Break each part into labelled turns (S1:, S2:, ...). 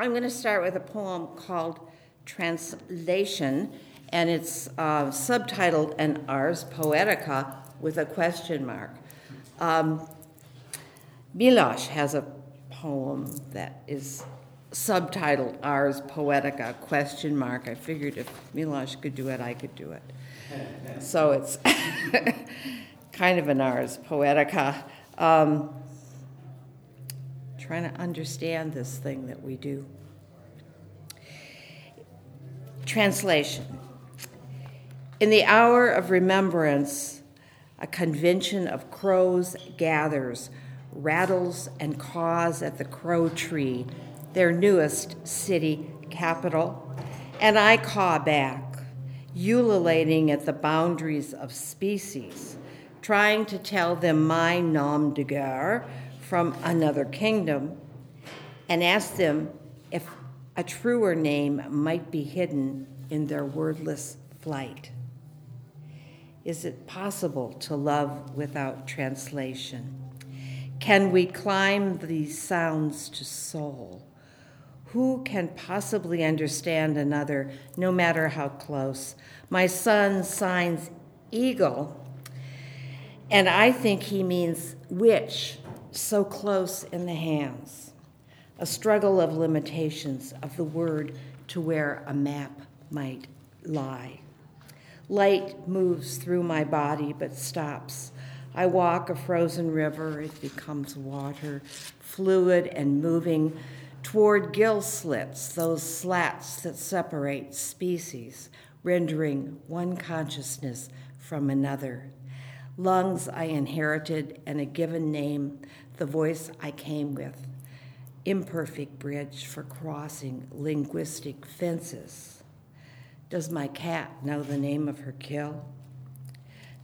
S1: I'm going to start with a poem called Translation, and it's uh, subtitled An Ars Poetica with a question mark. Um, Milosz has a poem that is subtitled Ars Poetica question mark. I figured if Milosz could do it, I could do it. So it's kind of an Ars Poetica. Um, trying to understand this thing that we do. Translation In the hour of remembrance, a convention of crows gathers, rattles and caws at the crow tree, their newest city capital, and I caw back, ululating at the boundaries of species, trying to tell them my nom de guerre from another kingdom, and ask them if a truer name might be hidden in their wordless flight. Is it possible to love without translation? Can we climb these sounds to soul? Who can possibly understand another, no matter how close? My son signs eagle, and I think he means which, so close in the hands a struggle of limitations of the word to where a map might lie. Light moves through my body but stops. I walk a frozen river, it becomes water, fluid and moving toward gill slits, those slats that separate species, rendering one consciousness from another. Lungs I inherited and a given name, the voice I came with imperfect bridge for crossing linguistic fences. Does my cat know the name of her kill?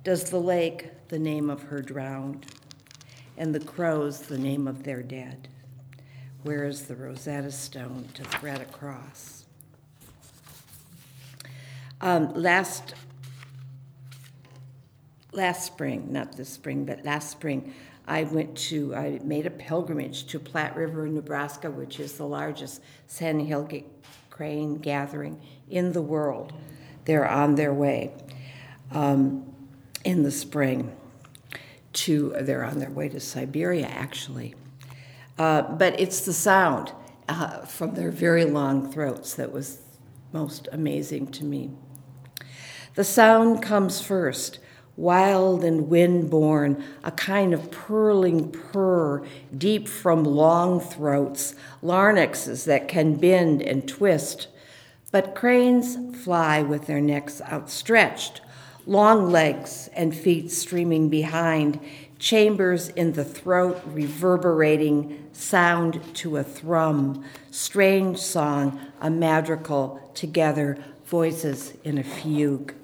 S1: Does the lake the name of her drowned? And the crows the name of their dead? Where is the Rosetta Stone to thread across? Um, last last spring, not this spring, but last spring, I went to, I made a pilgrimage to Platte River, Nebraska, which is the largest sandhill crane gathering in the world. They're on their way um, in the spring to, they're on their way to Siberia, actually. Uh, but it's the sound uh, from their very long throats that was most amazing to me. The sound comes first wild and wind born, a kind of purling purr deep from long throats, larynxes that can bend and twist. But cranes fly with their necks outstretched, long legs and feet streaming behind, chambers in the throat reverberating sound to a thrum, strange song, a madrigal together, voices in a fugue.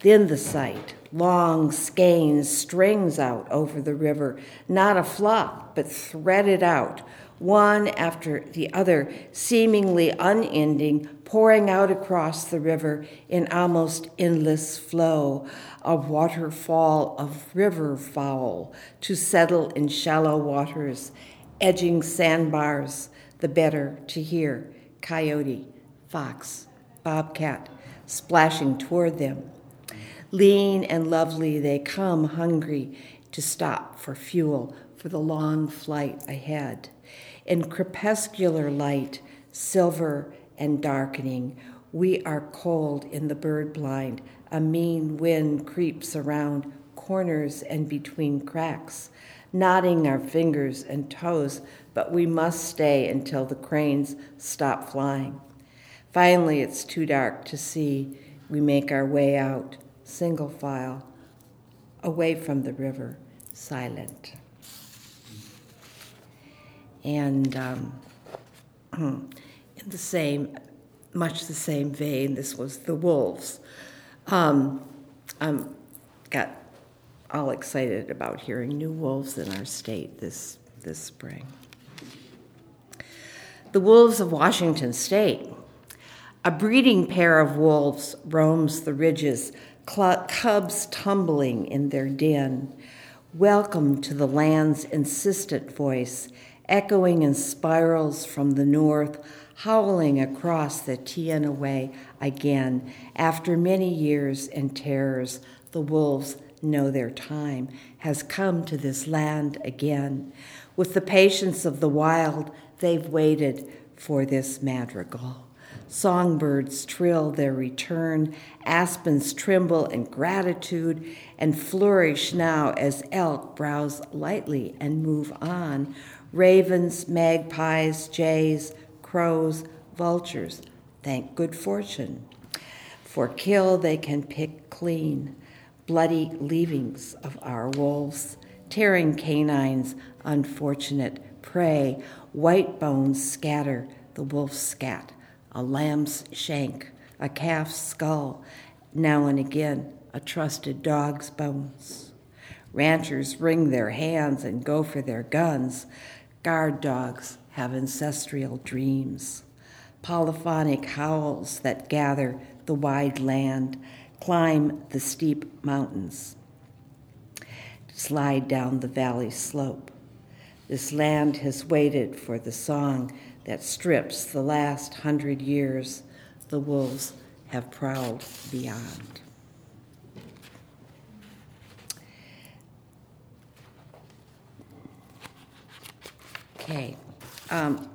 S1: Then the sight, long skeins, strings out over the river, not a flock, but threaded out, one after the other, seemingly unending, pouring out across the river in almost endless flow, a waterfall of river fowl to settle in shallow waters, edging sandbars, the better to hear coyote, fox, bobcat splashing toward them Lean and lovely, they come hungry to stop for fuel for the long flight ahead. In crepuscular light, silver and darkening, we are cold in the bird blind. A mean wind creeps around corners and between cracks, knotting our fingers and toes, but we must stay until the cranes stop flying. Finally, it's too dark to see. We make our way out single file, away from the river, silent. And um, in the same, much the same vein, this was the wolves. Um, I got all excited about hearing new wolves in our state this, this spring. The wolves of Washington state. A breeding pair of wolves roams the ridges cubs tumbling in their den. Welcome to the land's insistent voice echoing in spirals from the north, howling across the Teanaway again. After many years and terrors, the wolves know their time has come to this land again. With the patience of the wild, they've waited for this madrigal. Songbirds trill their return, aspens tremble in gratitude and flourish now as elk browse lightly and move on. Ravens, magpies, jays, crows, vultures thank good fortune. For kill they can pick clean, bloody leavings of our wolves, tearing canines, unfortunate prey, white bones scatter the wolf's scat a lamb's shank, a calf's skull, now and again a trusted dog's bones. Ranchers wring their hands and go for their guns. Guard dogs have ancestral dreams. Polyphonic howls that gather the wide land, climb the steep mountains, slide down the valley slope. This land has waited for the song that strips the last hundred years the wolves have prowled beyond. Okay. Um,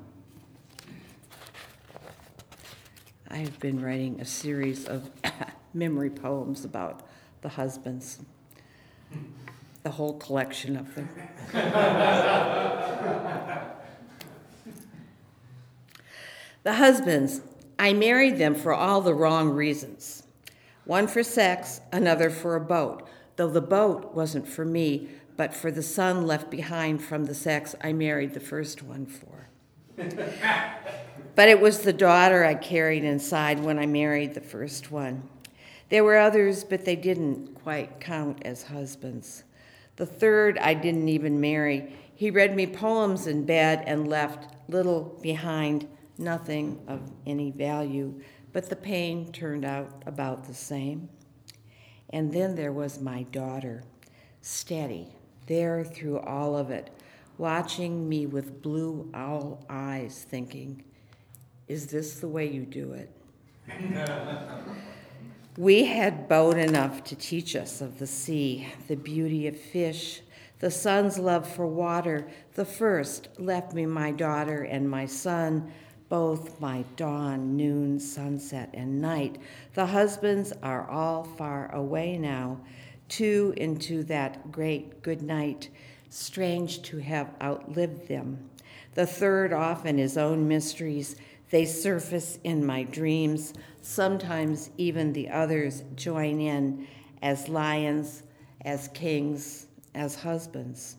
S1: I've been writing a series of memory poems about the husbands, the whole collection of them. The husbands, I married them for all the wrong reasons. One for sex, another for a boat, though the boat wasn't for me, but for the son left behind from the sex I married the first one for. but it was the daughter I carried inside when I married the first one. There were others, but they didn't quite count as husbands. The third I didn't even marry. He read me poems in bed and left little behind nothing of any value, but the pain turned out about the same. And then there was my daughter, steady, there through all of it, watching me with blue owl eyes, thinking, Is this the way you do it? we had boat enough to teach us of the sea, the beauty of fish, the sun's love for water. The first left me my daughter and my son both my dawn, noon, sunset, and night. The husbands are all far away now, two into that great good night, strange to have outlived them. The third off in his own mysteries, they surface in my dreams. Sometimes even the others join in as lions, as kings, as husbands.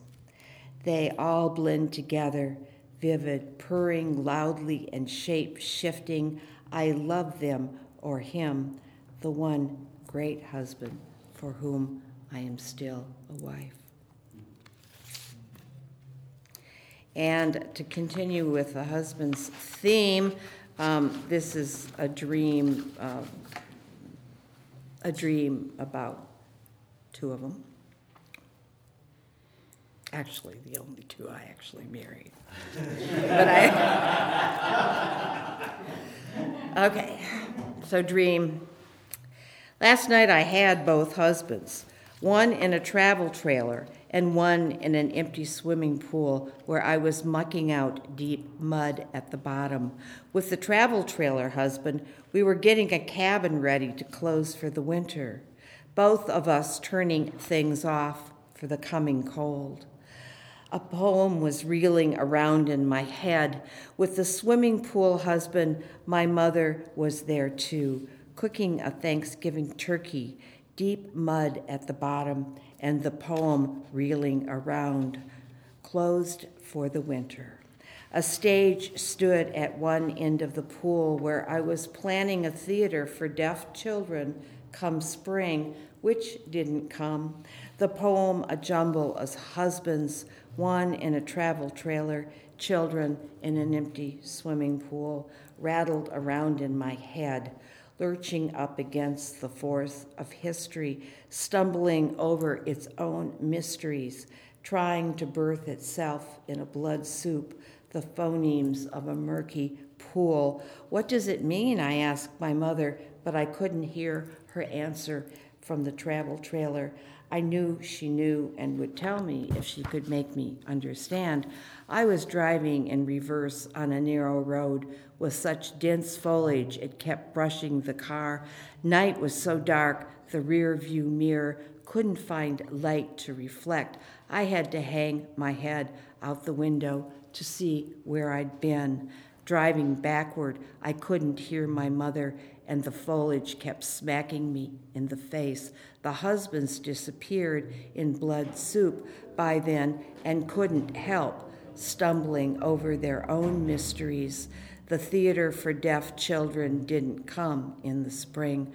S1: They all blend together vivid, purring loudly and shape shifting. I love them or him, the one great husband for whom I am still a wife. And to continue with the husband's theme, um, this is a dream, uh, a dream about two of them. Actually, the only two I actually married but I. okay, so dream. Last night I had both husbands, one in a travel trailer and one in an empty swimming pool where I was mucking out deep mud at the bottom. With the travel trailer husband, we were getting a cabin ready to close for the winter, both of us turning things off for the coming cold. A poem was reeling around in my head. With the swimming pool husband, my mother was there too, cooking a Thanksgiving turkey, deep mud at the bottom, and the poem reeling around, closed for the winter. A stage stood at one end of the pool where I was planning a theater for deaf children come spring, which didn't come. The poem, a jumble of husbands one in a travel trailer, children in an empty swimming pool, rattled around in my head, lurching up against the force of history, stumbling over its own mysteries, trying to birth itself in a blood soup, the phonemes of a murky pool. What does it mean? I asked my mother, but I couldn't hear her answer from the travel trailer. I knew she knew and would tell me if she could make me understand. I was driving in reverse on a narrow road with such dense foliage it kept brushing the car. Night was so dark, the rear view mirror couldn't find light to reflect. I had to hang my head out the window to see where I'd been. Driving backward, I couldn't hear my mother, and the foliage kept smacking me in the face. The husbands disappeared in blood soup by then and couldn't help stumbling over their own mysteries. The theater for deaf children didn't come in the spring.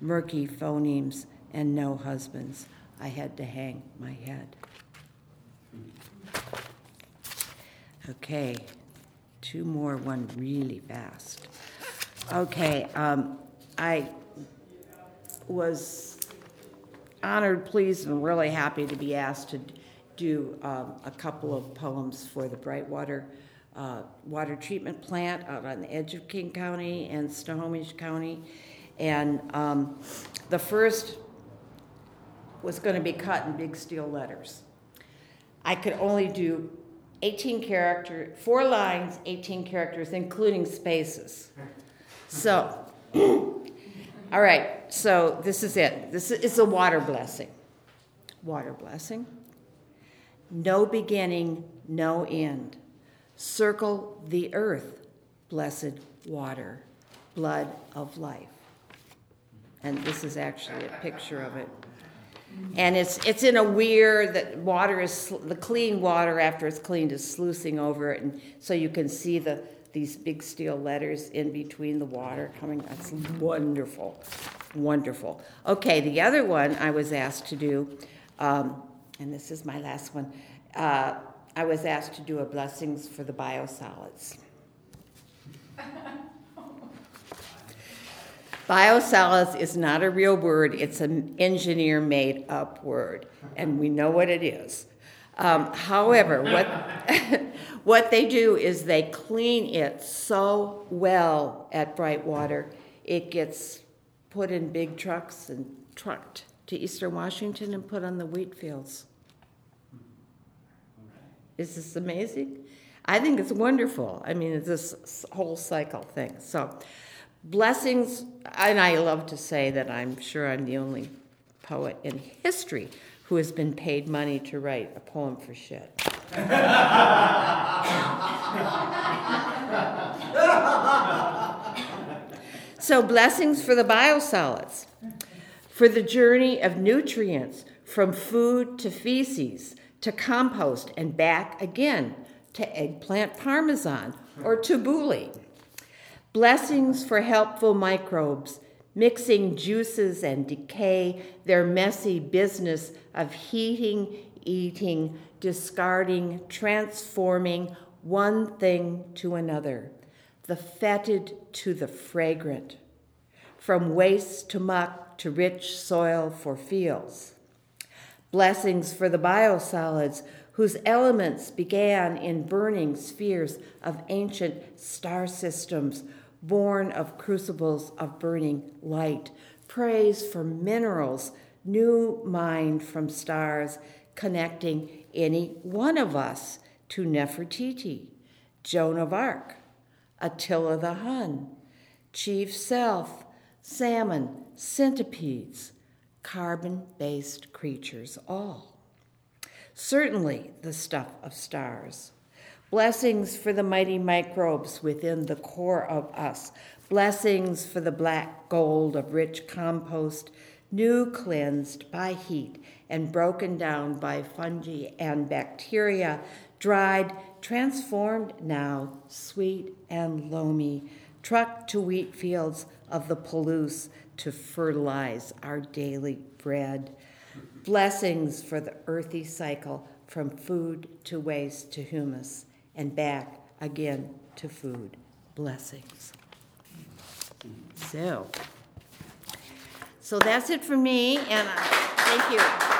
S1: Murky phonemes and no husbands. I had to hang my head. Okay, two more, one really fast. Okay, um, I was honored, pleased, and really happy to be asked to do um, a couple of poems for the Brightwater uh, Water Treatment Plant out on the edge of King County and Snohomish County. And um, the first was going to be cut in big steel letters. I could only do 18 character, four lines, 18 characters, including spaces. So, all right, so this is it. This is a water blessing. Water blessing. No beginning, no end. Circle the earth, blessed water, blood of life. And this is actually a picture of it. And it's it's in a weir that water is the clean water after it's cleaned is sluicing over it, and so you can see the these big steel letters in between the water coming. That's wonderful, wonderful. Okay, the other one I was asked to do, um, and this is my last one. Uh, I was asked to do a blessings for the biosolids. Biosolids is not a real word, it's an engineer made up word, and we know what it is. Um, however, what, what they do is they clean it so well at Brightwater, it gets put in big trucks and trucked to Eastern Washington and put on the wheat fields. Is this amazing? I think it's wonderful. I mean, this whole cycle thing. So, blessings, and I love to say that I'm sure I'm the only poet in history who has been paid money to write a poem for shit. So, blessings for the biosolids, for the journey of nutrients from food to feces to compost and back again to eggplant parmesan or tabbouleh. Blessings for helpful microbes, mixing juices and decay, their messy business of heating, eating, discarding, transforming one thing to another, the fetid to the fragrant, from waste to muck to rich soil for fields blessings for the biosolids whose elements began in burning spheres of ancient star systems born of crucibles of burning light. Praise for minerals, new mined from stars, connecting any one of us to Nefertiti, Joan of Arc, Attila the Hun, Chief Sealth, salmon, centipedes, carbon based creatures all. Certainly the stuff of stars. Blessings for the mighty microbes within the core of us. Blessings for the black gold of rich compost, new cleansed by heat and broken down by fungi and bacteria, dried, transformed now, sweet and loamy, trucked to wheat fields of the Palouse to fertilize our daily bread. Blessings for the earthy cycle from food to waste to humus and back again to food. Blessings. So, so that's it for me, and thank you.